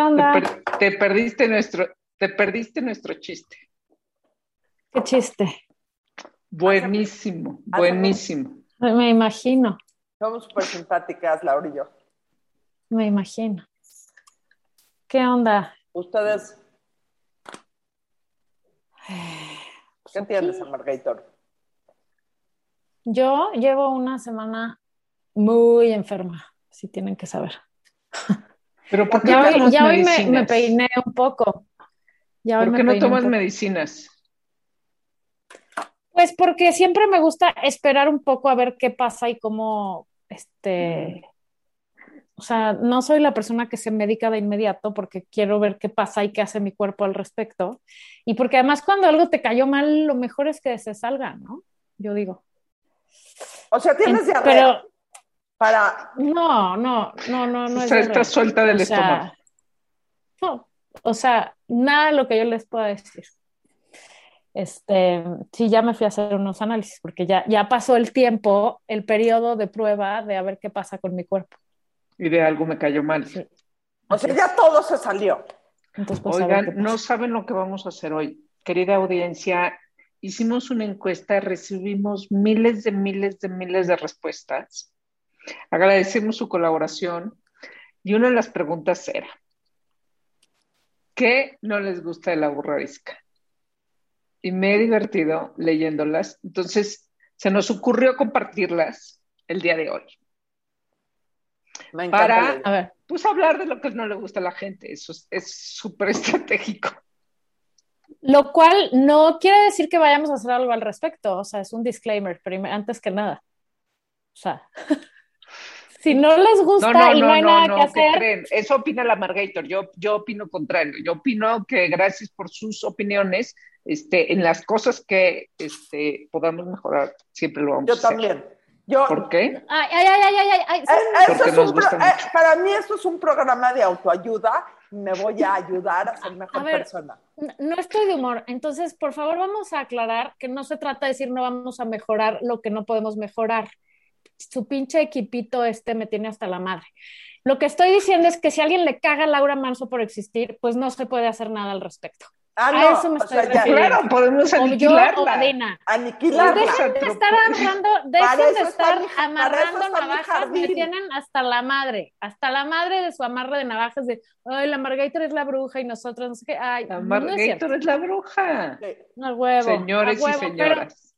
onda? Te, perdiste nuestro, te perdiste nuestro chiste. ¿Qué chiste? Buenísimo, buenísimo. Me imagino. Somos súper simpáticas, Laura y yo. Me imagino. ¿Qué onda? Ustedes. Pues ¿Qué tienes, Margator? Yo llevo una semana muy enferma, si tienen que saber. Pero ¿por qué Ya hoy, ya hoy me, peiné un poco. Ya hoy ¿Por me qué no tomas medicinas? Pues porque siempre me gusta esperar un poco a ver qué pasa y cómo, este, o sea, no soy la persona que se medica de inmediato porque quiero ver qué pasa y qué hace mi cuerpo al respecto. Y porque además cuando algo te cayó mal, lo mejor es que se salga, ¿no? Yo digo. O sea, tienes En- diarrea Pero para. no, no, no, no, no O sea, estás suelta del O sea, estómago. No, o sea, nada de lo que yo les pueda decir. Este, sí, ya me fui a hacer unos análisis porque ya, ya pasó el tiempo, el periodo de prueba de a ver qué pasa con mi cuerpo. Y de algo me cayó mal. Sí. O sea, ya todo se salió. Entonces, pues, Oigan, no saben lo que vamos a hacer hoy. Querida audiencia, hicimos una encuesta, recibimos miles de miles de miles de respuestas. Agradecemos su colaboración y una de las preguntas era, ¿qué no les gusta de la burrarisca? Y me he divertido leyéndolas, entonces se nos ocurrió compartirlas el día de hoy. Me encanta. Para-. A ver, Pues hablar de lo que no le gusta a la gente, eso es- es súper estratégico. lo cual no quiere decir que vayamos a hacer algo al respecto, o sea, es un disclaimer, antes que nada. O sea, si no les gusta No, no, y no, no, hay no, nada no, que ¿qué hacer, creen? Eso opina la Margator, yo, yo opino contrario, yo opino que gracias por sus opiniones, este, en las cosas que este, podamos mejorar, siempre lo vamos Yo a hacer. también. Yo, ¿Por qué? ay, ay, ay, ay, ay, ay, ay, Eh, Porque eso es nos un pro- gusta eh, para mí esto es un programa de autoayuda. Me voy a ayudar a ser mejor A ver. persona. No estoy de humor, entonces por favor vamos a aclarar que no se trata de decir no vamos a mejorar lo que no podemos mejorar. Su pinche equipito este me tiene hasta la madre. Lo que estoy diciendo es que si a alguien le caga a Laura Manso por existir, pues no se puede hacer nada al respecto. Ah, A no, eso me o estoy sea, ya. Claro, podemos O yo o aniquilarla. Pues aniquilarla. dejen de estar dejen de está estar amarrando navajas, me tienen hasta la madre, hasta la madre de su amarre de navajas de, ay, la Margator es la bruja y nosotros no sé qué, ay, La no es. Margator es la bruja. No, a huevo, Señores a huevo, y pero señoras.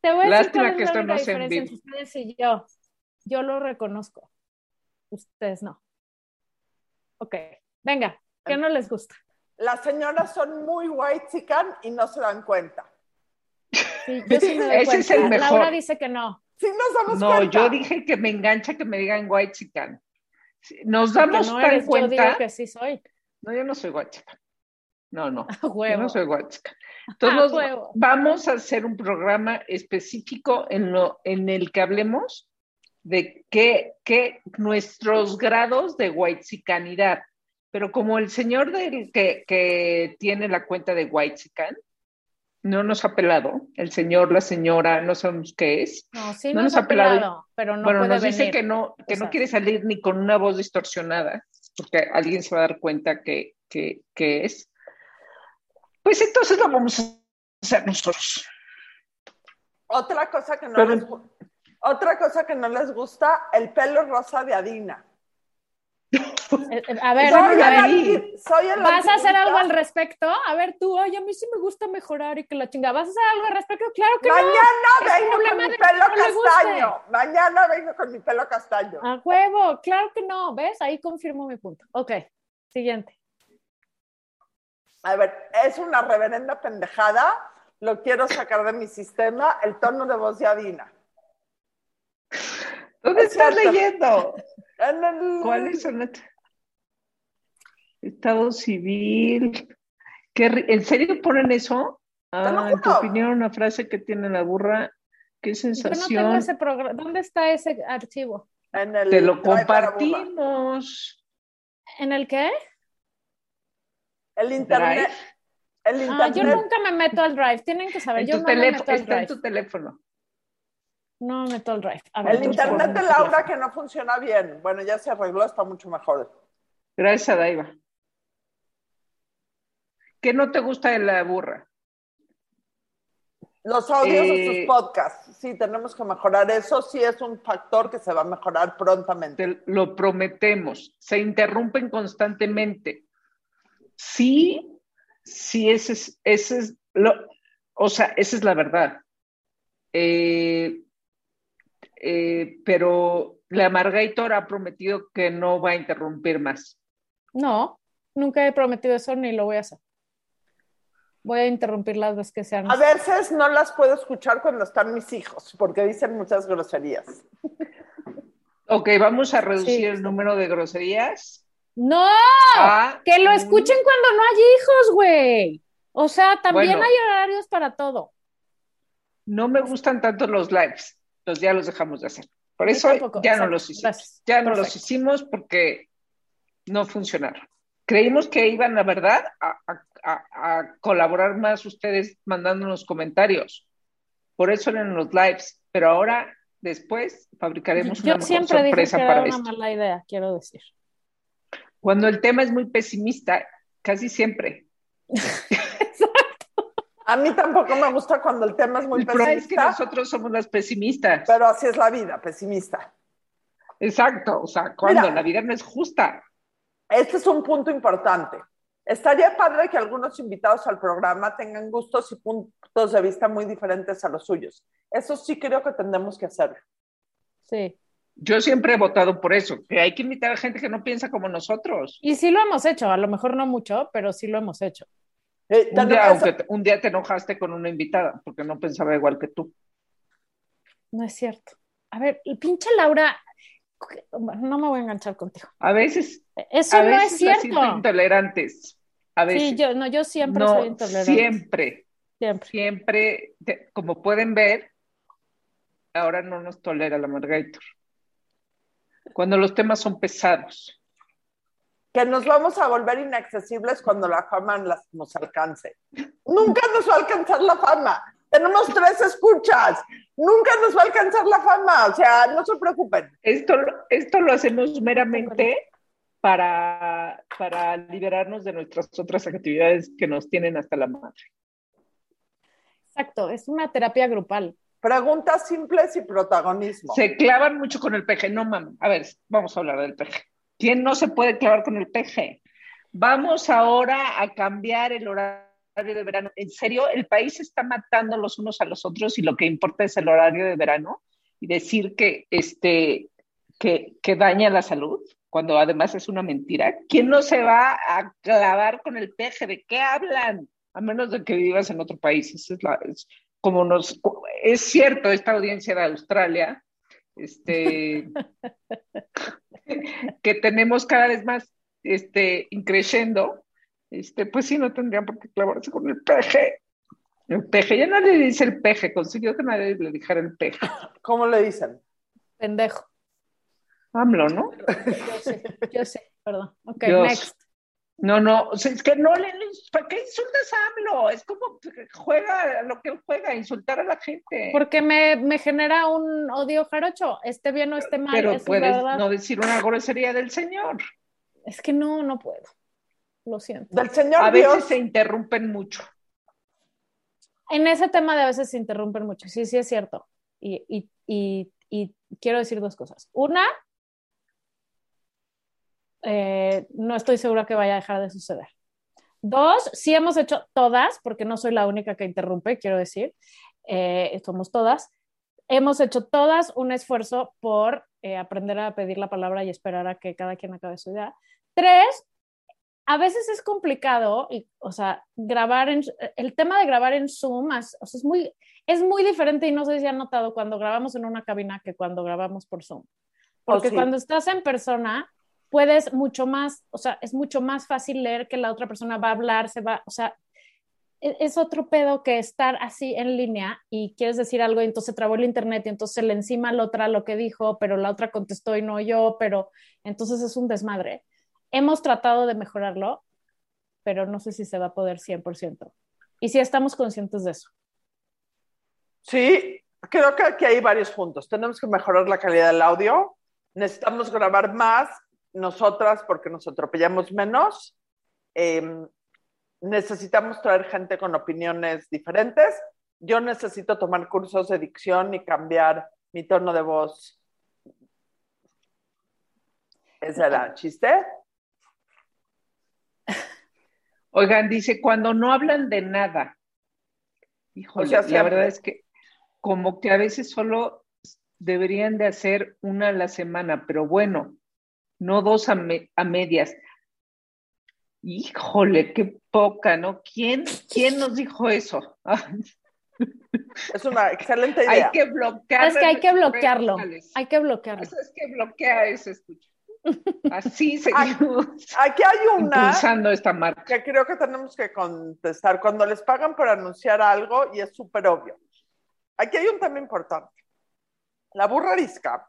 Te voy a decir Lástima es que la esto no en vivo. entre ustedes y yo. Yo lo reconozco. Ustedes no. Ok, venga, ¿qué no les gusta? Las señoras son muy white chican y no se dan cuenta. Sí, yo sí me doy Ese es el mejor. Laura dice que no. Sí nos damos No, cuenta. yo dije que me engancha que me digan white chican. Nos damos no tan eres, yo cuenta. digo que sí soy. No, yo no soy white chican. No, no. A Yo huevo. no soy white chican. A Entonces, huevo. vamos a hacer un programa específico en, lo, en el que hablemos de qué, qué nuestros grados de whitezicanidad. Pero como el señor del que, que tiene la cuenta de whitezican no nos ha pelado, el señor, la señora, no sabemos qué es. No, sí No nos, nos ha pelado. pelado, pero no bueno, puede nos dice que no, que O no quiere salir ni con una voz distorsionada, porque alguien se va a dar cuenta que, que, que es. Pues entonces lo vamos a hacer nosotros. Otra cosa que no Pero- les otra cosa que no les gusta, el pelo rosa de Adina. Eh, eh, A ver, soy, a el ver, soy el ¿vas a hacer algo al respecto? A ver, tú, ay, a mí sí me gusta mejorar y que la chingada. ¿Vas a hacer algo al respecto? Claro que Mañana Es vengo con mi pelo no castaño. Mañana vengo con mi pelo castaño. no. A huevo, claro que no. ¿Ves? Ahí confirmo mi punto. Ok, siguiente. A ver, es una reverenda pendejada. Lo quiero sacar de mi sistema. El tono de voz de Adina. ¿Dónde Es estás cierto. leyendo? En el- ¿Cuáles son? las- Estado civil. ¿Qué ri- ¿En serio ponen eso? Ah, en tu opinión, una frase que tiene la burra. Qué Yo no tengo sensación. ese programa. ¿Dónde está ese archivo? En el Te lo compartimos. ¿En el qué? El internet. El Ah, yo nunca me meto al drive. Tienen que saber, En yo tu no me teléfono, meto al está en tu teléfono. No me meto al drive. A ver, El internet de Laura que no funciona bien. Bueno, ya se arregló, está mucho mejor. Gracias a Daiva. ¿Qué no te gusta de la burra? Los audios de sus Eh, podcasts. Sí, tenemos que mejorar eso. Sí es un factor que se va a mejorar prontamente. Te lo prometemos. Se interrumpen constantemente. Sí, sí, ese es, ese es lo, o sea, esa es la verdad. Eh, eh, pero la Margator ha prometido que no va a interrumpir más. No, nunca he prometido eso ni lo voy a hacer. Voy a interrumpir las veces que sean. A veces no las puedo escuchar cuando están mis hijos, porque dicen muchas groserías. Ok, vamos a reducir Sí. el número de groserías. No, a que lo un- escuchen cuando no hay hijos, güey. O sea, también Bueno. hay horarios para todo. No me gustan tanto los lives, los ya los dejamos de hacer. Por eso tampoco, ya no los hicimos. gracias. Ya no los hicimos porque no funcionaron. Creímos que iban, la verdad, a, a- a- a colaborar más ustedes mandándonos comentarios. Por eso eran los lives. Pero ahora, después, fabricaremos una Yo mejor siempre dije sorpresa que para era una esto. mala idea, quiero decir. Cuando el tema es muy pesimista, casi siempre. A mí tampoco me gusta cuando el tema es muy El problema es que pesimista, nosotros somos las pesimistas. pero así es la vida, pesimista. Exacto, o sea, cuando Mira. la vida no es justa. Este es un punto importante. Estaría padre que algunos invitados al programa tengan gustos y puntos de vista muy diferentes a los suyos. Eso sí creo que tendremos que hacer. Sí. Yo siempre he votado por eso, que hay que invitar a gente que no piensa como nosotros. Y sí lo hemos hecho, a lo mejor no mucho, pero sí lo hemos hecho. Eh, Un día, aunque te- un día te enojaste con una invitada porque no pensaba igual que tú. No es cierto. A ver, y pinche Laura, no me voy a enganchar contigo. A veces, Eso a no veces es cierto. intolerantes. A veces. Sí, yo, no, yo siempre no, soy intolerante. siempre, Siempre. siempre, te- como pueden ver, ahora no nos tolera la Margator. Cuando los temas son pesados. que nos vamos a volver inaccesibles cuando la fama nos alcance. Nunca nos va a alcanzar la fama. Tenemos tres escuchas. Nunca nos va a alcanzar la fama. O sea, no se preocupen. Esto, esto lo hacemos meramente para, para liberarnos de nuestras otras actividades que nos tienen hasta la madre. Exacto, es una terapia grupal. Preguntas simples y protagonismo. Se clavan mucho con el peje. No, mamá. A ver, vamos a hablar del peje. ¿Quién no se puede clavar con el peje? Vamos ahora a cambiar el horario de verano. En serio, el país está matando los unos a los otros y lo que importa es el horario de verano y decir que, este, que, que daña la salud, cuando además es una mentira. ¿Quién no se va a clavar con el peje? ¿De qué hablan? A menos de que vivas en otro país. Esa es la, como nos, es cierto, esta audiencia de Australia, este, que tenemos cada vez más este, increyendo, este, pues sí, no tendrían por qué clavarse con el peje. El peje, ya le dice el peje, consiguió que nadie le dijera el peje. ¿Cómo le dicen? Pendejo. AMLO, ¿no? Yo sé, yo sé, perdón. Ok, Dios. next. No, no, es que no le, ¿para qué insultas a AMLO? Es como juega lo que él juega, insultar a la gente. Porque me, me genera un odio jarocho, esté bien o esté mal, Pero es puedes verdad. no decir una grosería del señor. Es que no, no puedo. Lo siento. Del Señor A Dios. veces se interrumpen mucho. En ese tema de a veces se interrumpen mucho, sí, sí es cierto. Y, y, y, y quiero decir dos cosas. Una, eh, no estoy segura que vaya a dejar de suceder. Dos, sí hemos hecho todas, porque no soy la única que interrumpe, quiero decir, eh, somos todas. Hemos hecho todas un esfuerzo por eh, aprender a pedir la palabra y esperar a que cada quien acabe su idea. Tres, a veces es complicado, y, o sea, grabar en, el tema de grabar en Zoom es, o sea, es, muy, es muy diferente y no sé si han notado cuando grabamos en una cabina que cuando grabamos por Zoom. Porque Oh, sí. cuando estás en persona, puedes mucho más, o sea, es mucho más fácil leer que la otra persona va a hablar, se va, o sea, e- es otro pedo que estar así en línea y quieres decir algo y entonces trabó el internet y entonces le encima a la otra lo que dijo, pero la otra contestó y no yo, pero entonces es un desmadre. Hemos tratado de mejorarlo, pero no sé si se va a poder 100%. Y sí estamos conscientes de eso. Sí, creo que aquí hay varios puntos. Tenemos que mejorar la calidad del audio. Necesitamos grabar más nosotras porque nos atropellamos menos. Eh, necesitamos traer gente con opiniones diferentes. Yo necesito tomar cursos de dicción y cambiar mi tono de voz. ¿Ese era chiste? Oigan, dice, cuando no hablan de nada. Híjole, la verdad es que como que a veces solo deberían de hacer una a la semana, pero bueno, no dos a, medias. Híjole, qué poca, ¿no? ¿Quién, quién nos dijo eso? Es una excelente idea. Hay que bloquear. Es que hay que bloquearlo. Hay que bloquearlo. Eso es que bloquea eso, escucha. Así seguimos. Aquí hay una impulsando esta marca. que creo que tenemos que contestar. Cuando les pagan por anunciar algo y es súper obvio. Aquí hay un tema importante. La burra arisca,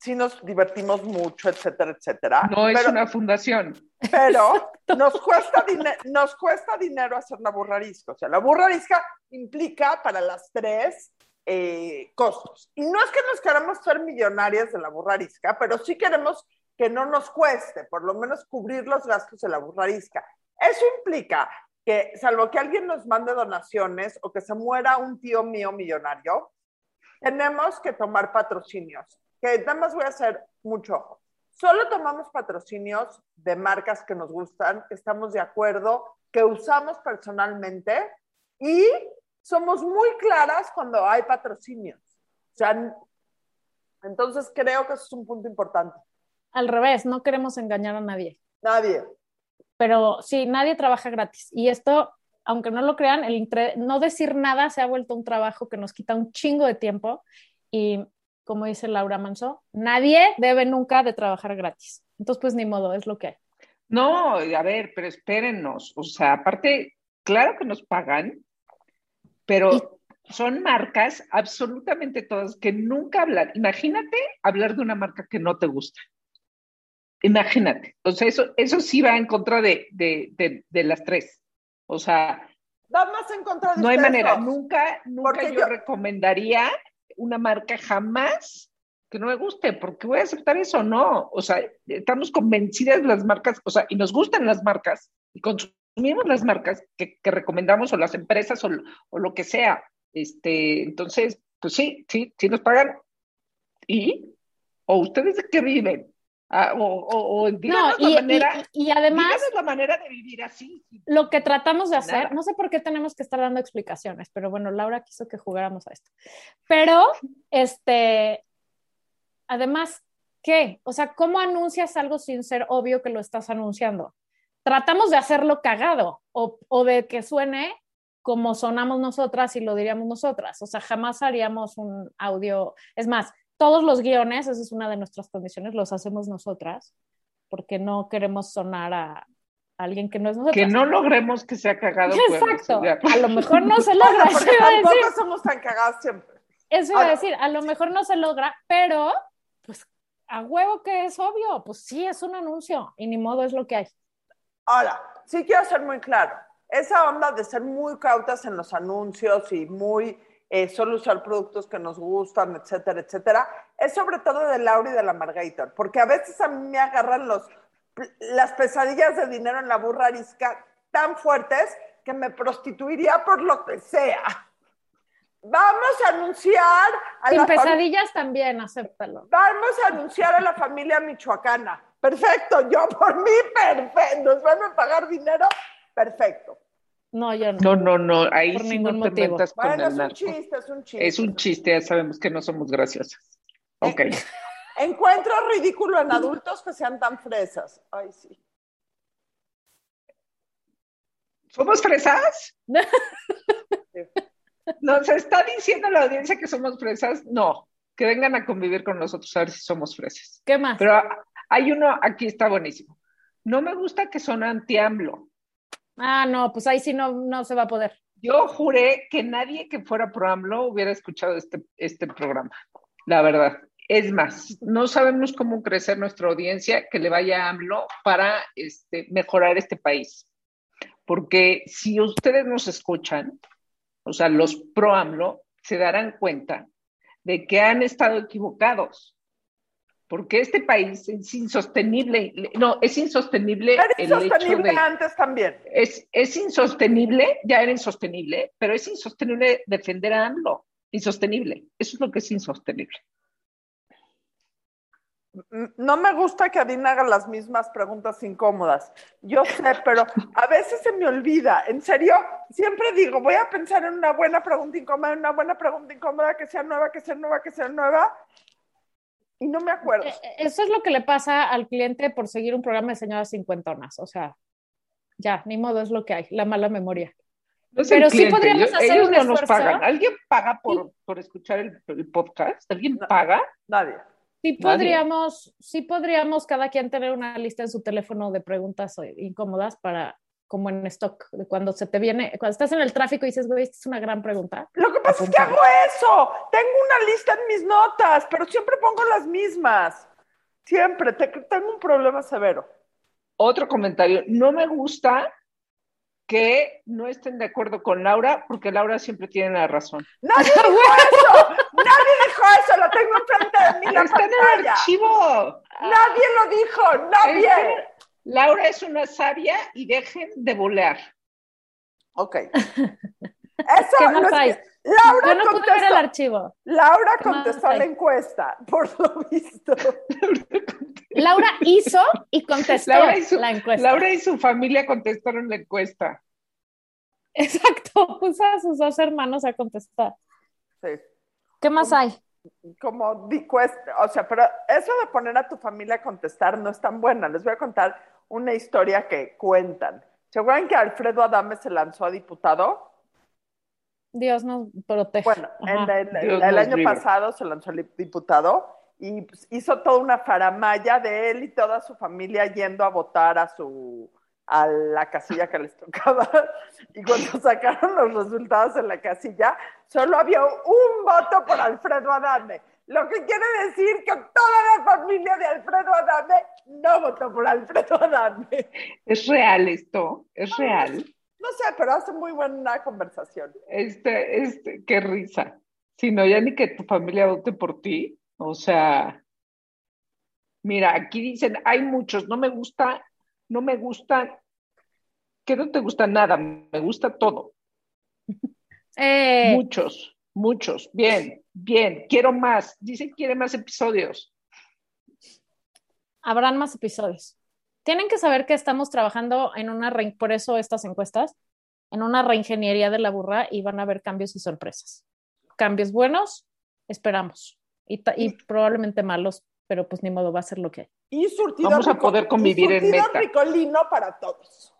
sí nos divertimos mucho, etcétera, etcétera. No es una fundación. Pero nos cuesta, nos cuesta dinero hacer la burra arisca. O sea, la burra arisca implica para las tres eh, costos. Y no es que nos queramos ser millonarias de la burra arisca, pero sí queremos que no nos cueste, por lo menos cubrir los gastos de la burra arisca. Eso implica que, salvo que alguien nos mande donaciones o que se muera un tío mío millonario, tenemos que tomar patrocinios, que nada más voy a hacer mucho ojo. Solo tomamos patrocinios de marcas que nos gustan, que estamos de acuerdo, que usamos personalmente y somos muy claras cuando hay patrocinios. O sea, entonces creo que eso es un punto importante. Al revés, no queremos engañar a nadie. Nadie pero sí, nadie trabaja gratis. Y esto, aunque no lo crean, el no decir nada se ha vuelto un trabajo que nos quita un chingo de tiempo. Y como dice Laura Manso, nadie debe nunca de trabajar gratis. Entonces, pues ni modo, es lo que hay. No, a ver, pero espérennos. O sea, aparte, claro que nos pagan, pero son marcas absolutamente todas que nunca hablan. Imagínate hablar de una marca que no te gusta. Imagínate, o sea, eso, eso sí va en contra de, las tres. O sea, va más en contra de No hay manera, nunca, nunca yo, recomendaría una marca jamás que no me guste, porque voy a aceptar eso, no. O sea, estamos convencidas de las marcas, o sea, y nos gustan las marcas, y consumimos las marcas que, recomendamos, o las empresas, o, o, lo que sea. Este, entonces, pues sí, sí, sí nos pagan. ¿Y? ¿O ustedes de qué viven? Ah, o, o, y, la manera, y, además la manera de vivir así. Lo que tratamos de hacer, no sé por qué tenemos que estar dando explicaciones, pero bueno, Laura quiso que jugáramos a esto. Pero, este, además, ¿qué? O sea, ¿cómo anuncias algo sin ser obvio que lo estás anunciando? Tratamos de hacerlo cagado o, o de que suene como sonamos nosotras y lo diríamos nosotras. O sea, jamás haríamos un audio. Es más, todos los guiones, esa es una de nuestras condiciones, los hacemos nosotras, porque no queremos sonar a, alguien que no es nosotros. Que no logremos que sea cagado. Exacto. A lo mejor no se logra. porque tampoco somos tan cagados siempre. Eso iba a decir, a lo mejor no se logra, pero pues a huevo que es obvio, pues sí es un anuncio y ni modo es lo que hay. Ahora, sí quiero ser muy claro, esa onda de ser muy cautas en los anuncios y muy eh, solo usar productos que nos gustan, etcétera, etcétera, es sobre todo de Laura y de la Margator, porque a veces a mí me agarran los, las pesadillas de dinero en la burra arisca tan fuertes que me prostituiría por lo que sea. Vamos a anunciar a Sin pesadillas también, acéptalo. Vamos a anunciar a la familia michoacana. Perfecto, yo por mí, perfecto. Nos van a pagar dinero, perfecto. No, yo no. No, no, no, ahí sí no te metas con bueno, es un chiste, es un chiste. Es un chiste, ya sabemos que no somos graciosas. Ok. Encuentro ridículo en adultos que sean tan fresas. Ay, sí. ¿Somos fresas? ¿Nos está diciendo la audiencia que somos fresas? No, que vengan a convivir con nosotros a ver si somos fresas. ¿Qué más? Pero hay uno, aquí está buenísimo. No me gusta que son anti-AMLO. Ah, no, pues ahí sí no, no se va a poder. Yo juré que nadie que fuera pro AMLO hubiera escuchado este, este programa, la verdad. Es más, no sabemos cómo crecer nuestra audiencia que le vaya a AMLO para este, mejorar este país. Porque si ustedes nos escuchan, o sea, los pro AMLO, se darán cuenta de que han estado equivocados. Porque este país es insostenible, no, es insostenible Era el insostenible hecho de, antes también. es, es insostenible, ya era insostenible, pero es insostenible defender a AMLO, insostenible, eso es lo que es insostenible. No me gusta que Adina haga las mismas preguntas incómodas. Yo sé, pero a veces se me olvida. En serio, siempre digo, voy a pensar en una buena pregunta incómoda, en una buena pregunta incómoda, que sea nueva, que sea nueva, que sea nueva. Y no me acuerdo. Eh, eh, Eso es lo que le pasa al cliente por seguir un programa de señoras cincuentonas. O sea, ya, ni modo, es lo que hay, la mala memoria. No Pero el sí cliente, podríamos yo- hacer ellos un no nos esfuerzo. pagan. ¿Alguien paga por, por escuchar el, el podcast? ¿Alguien paga? Nadie. Sí Nadie. podríamos, sí podríamos cada quien tener una lista en su teléfono de preguntas eh, incómodas para, como en stock, de cuando se te viene, cuando estás en el tráfico y dices, güey, esta es una gran pregunta. Lo que pasa es que hago eso. Tengo una lista en mis notas, pero siempre pongo las mismas. Siempre. Te- tengo un problema severo. Otro comentario, no me gusta que no estén de acuerdo con Laura, porque Laura siempre tiene la razón. Nadie dijo eso. Nadie dijo eso. Lo tengo enfrente de mí la Está en el pantalla. archivo. Nadie lo dijo. Nadie. Laura es una sabia y dejen de volar. Ok. Eso ¿Qué no más hay? que- Laura Yo no pude ver el contestó, archivo. Laura ¿Qué más contestó la encuesta, por lo visto. Laura hizo y contestó Laura y su, la encuesta. Laura y su familia contestaron la encuesta. Exacto, puso a sus dos hermanos a contestar. Sí. ¿Qué más hay? Como di cuesta, o sea, pero eso de poner a tu familia a contestar no es tan buena. Les voy a contar una historia que cuentan. ¿Se acuerdan que Alfredo Adame se lanzó a diputado? Dios nos protege. Bueno, el, año pasado se lanzó el diputado y pues, hizo toda una faramaya de él y toda su familia yendo a votar a su a la casilla que les tocaba. Y cuando sacaron los resultados en la casilla, solo había un voto por Alfredo Adame. Lo que quiere decir que toda la familia de Alfredo Adame no votó por Alfredo Adame. ¿Es real esto? ¿Es real? No sé, pero hace muy buena conversación. Este, este, qué risa. Si no, ya ni que tu familia vote por ti. O sea, mira, aquí dicen, hay muchos, no me gusta, no me gusta, que no te gusta nada, me gusta todo. Eh, Muchos, muchos. Bien, bien, quiero más. Dicen quiere más episodios. Habrán más episodios. Tienen que saber que estamos trabajando en una, re- por eso estas encuestas, en una reingeniería de la burra y van a haber cambios y sorpresas. Cambios buenos, esperamos, y, probablemente malos, pero pues ni modo, va a ser lo que hay. Y surtido Vamos a poder convivir y en surtido meta. ricolino para todos.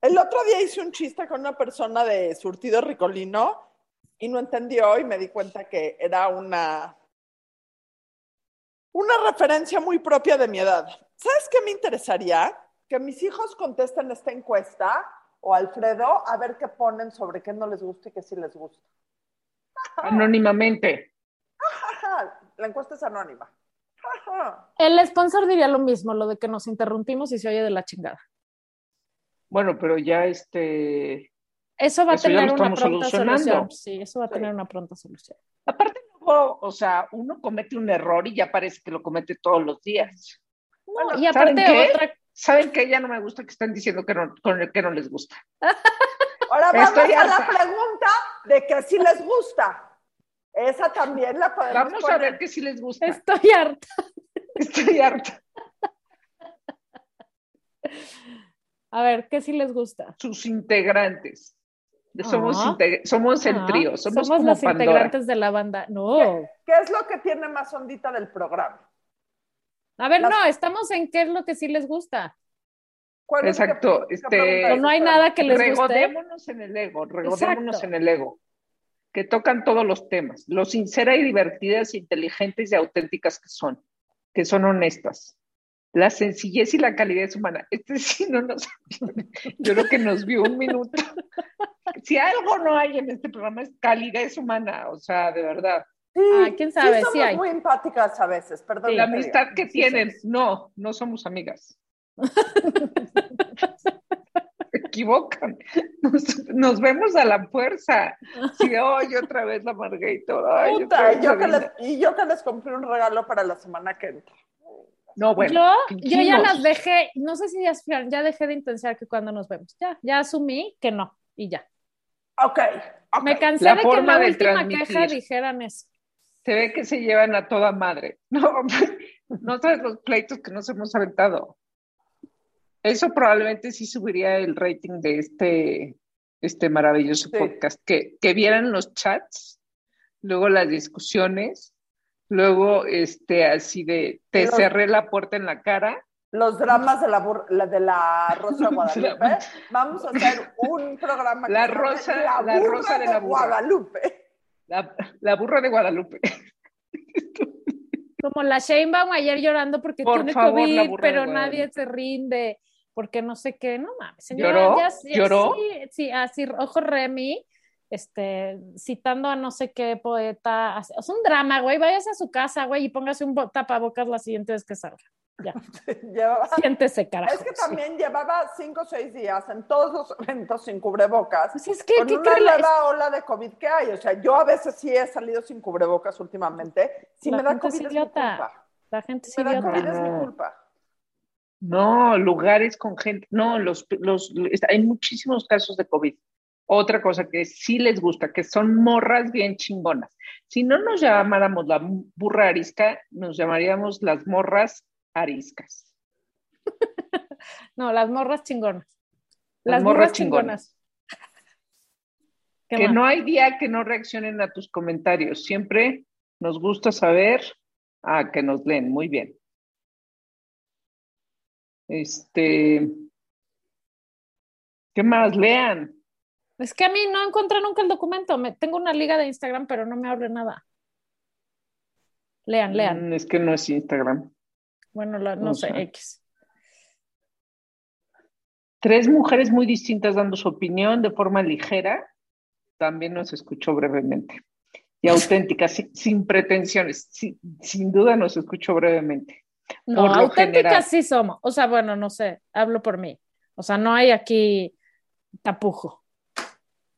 El otro día hice un chiste con una persona de surtido ricolino y no entendió y me di cuenta que era una una referencia muy propia de mi edad. ¿Sabes qué me interesaría? Que mis hijos contesten esta encuesta o Alfredo a ver qué ponen sobre qué no les gusta y qué sí les gusta. Anónimamente. La encuesta es anónima. El sponsor diría lo mismo, lo de que nos interrumpimos y se oye de la chingada. Bueno, pero ya este. Eso va a Eso tener una pronta solución. Sí, eso va a Sí. tener una pronta solución. Aparte, o sea, uno comete un error y ya parece que lo comete todos los días. No, y ¿saben aparte qué? otra, ¿Saben qué? Ya no me gusta que están diciendo que no, que no les gusta. Ahora vamos a la pregunta de que si les gusta. Esa también la podemos Vamos a ver que sí les gusta. estoy harta. Estoy harta. A ver, ¿qué sí les gusta? Sus integrantes. Somos, Ah. somos el Ah, trío, somos, como los Pandora. integrantes de la banda. No. ¿Qué es lo que tiene más ondita del programa? A ver, Las- no, estamos en qué es lo que sí les gusta. ¿Cuál es Exacto, qué este- es no hay nada que les guste. Regodémonos en el ego, regodémonos Exacto. en el ego. Que tocan todos los temas. Lo sincera y divertidas, inteligentes y auténticas que son. Que son honestas. La sencillez y la calidez humana. Este sí no nos. Yo creo que nos vio un minuto. Si algo no hay en este programa es calidez humana, o sea, de verdad. Sí, Ah, quién sabe, sí somos hay. muy empáticas a veces, perdón. La que te amistad que sí tienen, somos. no, no somos amigas. Se equivocan. Nos, nos vemos a la fuerza. Sí, hoy otra vez la. Ay, otra Puta, y yo, que les, y yo que les compré un regalo para la semana que entra. No, bueno. yo, ¿qué yo ya las dejé, no sé si ya, ya dejé de intentar que cuando nos vemos. Ya, ya asumí que no, y ya. Ok, ok. Me cansé La de que en forma la de última transmitir. queja dijeran eso. Se ve que se llevan a toda madre. No, no sabes los pleitos que nos hemos aventado. Eso probablemente sí subiría el rating de este, este maravilloso Sí. podcast. Que, que vieran los chats, luego las discusiones, luego este así de te Los- cerré la puerta en la cara. Los dramas de la, bur- la de la Rosa Guadalupe. Vamos a hacer un programa que La Rosa- La, la burra Rosa de la burra. Guadalupe. La, la burra de Guadalupe. Como la Sheinbaum ayer llorando porque Por tiene favor, COVID, pero nadie se rinde, porque no sé qué, no mames. Señora, ¿Lloró? ya- ya- ¿Lloró? Sí, sí, así, ojo Remy, este, citando a no sé qué poeta. Es un drama, güey. Váyase a su casa, güey, y póngase un bo- tapabocas la siguiente vez que salga. Ya, Llevaba- siéntese, carajo. es que también llevaba cinco o seis días en todos los eventos sin cubrebocas. Pues es que, con ¿qué una nueva ola de COVID que hay. O sea, yo a veces sí he salido sin cubrebocas últimamente. Si La me da es COVID es mi idiota. culpa. La gente es Si me da idiota. COVID es mi No. culpa. No, lugares con gente, no, los, los, hay muchísimos casos de COVID. Otra cosa que sí les gusta, que son morras bien chingonas. Si no nos llamáramos la burra arisca, nos llamaríamos las morras ariscas. No, las morras chingonas. Las Las morras chingonas. ¿Qué Que más? no hay día que no reaccionen a tus comentarios. Siempre nos gusta saber a que nos leen. Muy bien. Este, ¿qué más? Lean. Es que a mí no encontré nunca el documento. Me, tengo una liga de Instagram, pero no me abre nada. Lean, lean. Mm, Es que no es Instagram. Bueno, la- no o sé. X. Tres mujeres muy distintas dando su opinión de forma ligera. También nos escuchó brevemente. Y auténtica, sin, sin pretensiones. Sin, sin duda nos escuchó brevemente. No, auténticas sí somos. O sea, bueno, no sé, hablo por mí. O sea, no hay aquí tapujo.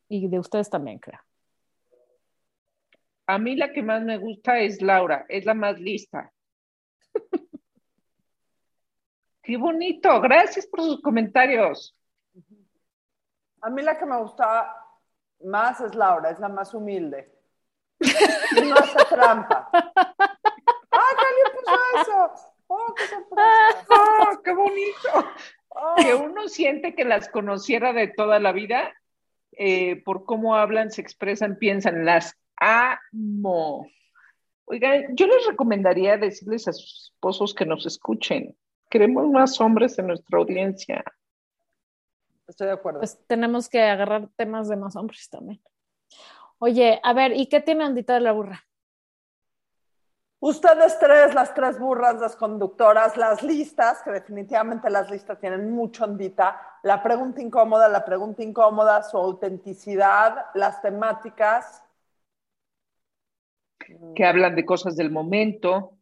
Y de ustedes también, creo. A mí la que más me gusta es Laura, es la más lista. Qué bonito, gracias por sus comentarios. A mí la que me gusta más es Laura, es la más humilde. Y no hace trampa. ¡Ah, qué alguien puso eso! ¡Oh, qué sorpresa! ¡Oh, qué bonito! Oh. Que uno siente que las conociera de toda la vida, eh, por cómo hablan, se expresan, piensan, las amo. Oigan, yo les recomendaría decirles a sus esposos que nos escuchen. Queremos más hombres en nuestra audiencia. Estoy de acuerdo. Pues tenemos que agarrar temas de más hombres también. Oye, a ver, ¿y qué tiene Andita de la burra? Ustedes tres, las tres burras, las conductoras, las listas, que definitivamente las listas tienen mucho ondita, la pregunta incómoda, la pregunta incómoda, su autenticidad, las temáticas. que hablan de cosas del momento.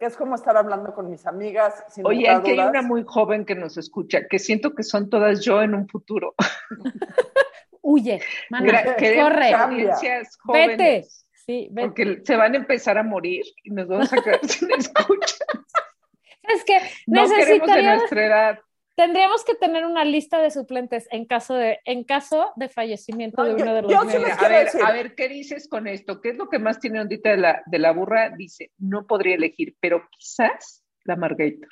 que es como estar hablando con mis amigas. Sin Oye, aquí hay dudas. una muy joven que nos escucha, que siento que son todas yo en un futuro. Huye, mana, corre, vete. Sí, porque se van a empezar a morir y nos vamos a quedar sin escucha. Es que No queremos de nuestra edad. tendríamos que tener una lista de suplentes en caso de, en caso de fallecimiento No, de yo- uno de los yo sí miembros. les A ver, decir. a ver, ¿qué dices con esto? ¿Qué es lo que más tiene ondita de la, de la burra? Dice, no podría elegir, pero quizás la Margator.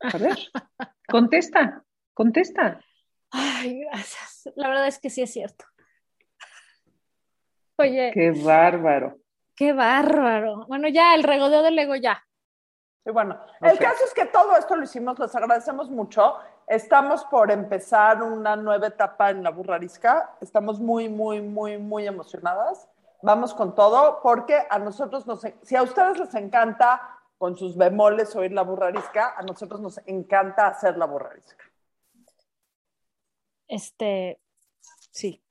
A ver, contesta, contesta. Ay, gracias. La verdad es que sí es cierto. Oye, Qué bárbaro. qué bárbaro. Bueno, ya, el regodeo del ego ya. Y bueno, el caso es que todo esto lo hicimos, les agradecemos mucho. Estamos por empezar una nueva etapa en la burrarisca. Estamos muy, muy, muy, muy emocionadas. Vamos con todo, porque a nosotros nos, si a ustedes les encanta con sus bemoles oír la burrarisca, a nosotros nos encanta hacer la burrarisca. Este, sí.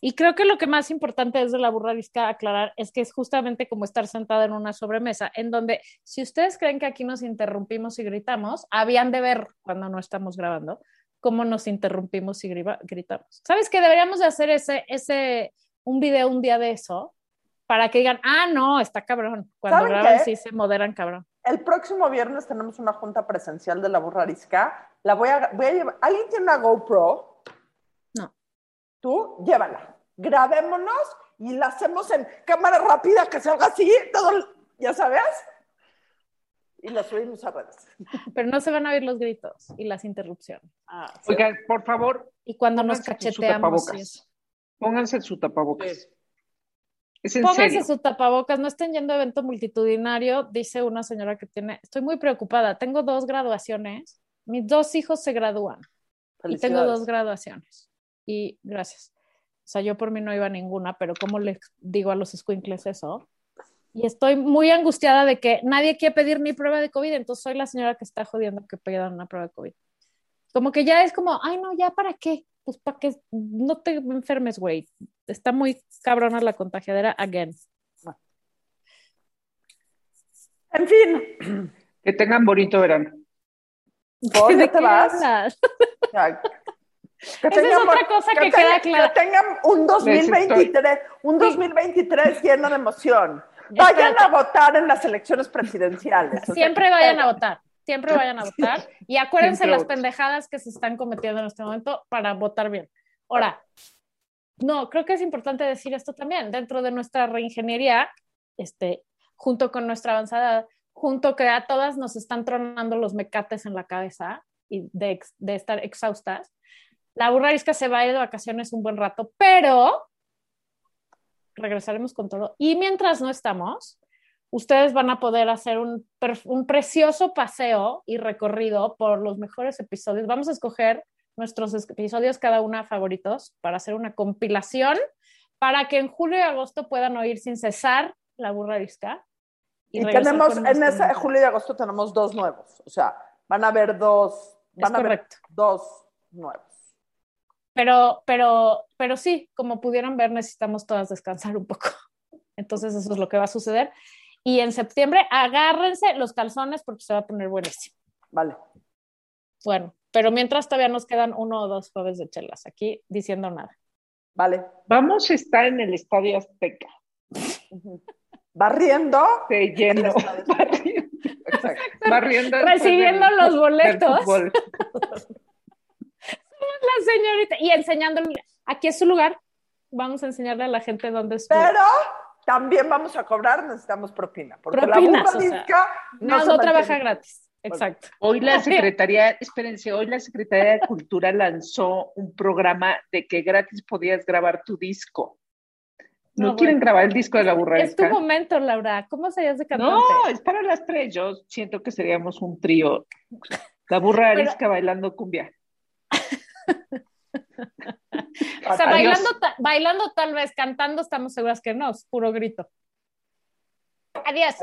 Y creo que lo que más importante es de la burrarisca aclarar es que es justamente como estar sentada en una sobremesa, en donde si ustedes creen que aquí nos interrumpimos y gritamos, habían de ver cuando no estamos grabando, cómo nos interrumpimos y gritamos. ¿Sabes que deberíamos de hacer ese, ese, un video un día de eso? Para que digan, ah, no, está cabrón. Cuando graban sí se moderan cabrón. El próximo viernes tenemos una junta presencial de la burrarisca. La voy a, voy a llevar. ¿Alguien tiene una GoPro? Tú, llévala. Grabémonos y la hacemos en cámara rápida que salga así, todo, ya sabes y las subimos a redes. Pero no se van a oír los gritos y las interrupciones. Ah, Oigan, por favor. Y cuando nos cacheteamos. Pónganse su tapabocas. Es Pónganse su tapabocas, no estén yendo a evento multitudinario, dice una señora que tiene, estoy muy preocupada, tengo dos graduaciones, mis dos hijos se gradúan y tengo dos graduaciones. Y gracias. O sea, yo por mí no iba a ninguna, pero ¿cómo les digo a los squinkles eso? y estoy muy angustiada de que nadie quiere pedir mi prueba de COVID, entonces soy la señora que está jodiendo que pidan una prueba de COVID. Como que ya es como, ay, no, ya para qué, pues para que no te enfermes, güey. Está muy cabrona la contagiadera again. En fin. Que tengan bonito verano. ¿Dónde te vas? Que Esa es otra cosa que, queda clara. Que tengan un 2023, un 2023 lleno de emoción. Vayan a votar en las elecciones presidenciales. Siempre vayan a votar. Siempre vayan a votar. Y acuérdense las pendejadas que se están cometiendo en este momento para votar bien. Ahora, no, creo que es importante decir esto también. Dentro de nuestra reingeniería, este, junto con nuestra avanzada, junto que a todas nos están tronando los mecates en la cabeza y de, de estar exhaustas, la burra que se va a ir de vacaciones un buen rato, pero regresaremos con todo. Y mientras no estamos, ustedes van a poder hacer un, un, precioso paseo y recorrido por los mejores episodios. Vamos a escoger nuestros episodios, cada una favoritos, para hacer una compilación, para que en julio y agosto puedan oír sin cesar la burra disca. Y, tenemos, en ese julio y agosto tenemos dos nuevos, o sea, van a haber dos, van a haber dos nuevos. Pero, pero, pero sí, como pudieron ver, necesitamos todas descansar un poco. Entonces eso es lo que va a suceder. Y en septiembre agárrense los calzones porque se va a poner buenísimo. Vale. Bueno, pero mientras todavía nos quedan uno o dos jueves de chelas aquí diciendo nada. Vale. Vamos a estar en el Estadio Azteca. Barriendo. Sí, lleno. Barriendo. Recibiendo los boletos. La señorita y enseñándole, aquí es su lugar, vamos a enseñarle a la gente dónde es. Pero también vamos a cobrar, necesitamos propina, porque la burra no, no trabaja gratis. Exacto. Hoy la Secretaría, espérense, hoy la Secretaría de Cultura lanzó un programa de que gratis podías grabar tu disco. ¿No, quieren grabar el disco de la burra? Es tu momento, Laura. ¿Cómo serías de cantante? No, es para las tres. Yo siento que seríamos un trío. La burra arisca bailando cumbia o sea, bailando, bailando tal vez, cantando estamos seguras que no, es puro grito. Adiós.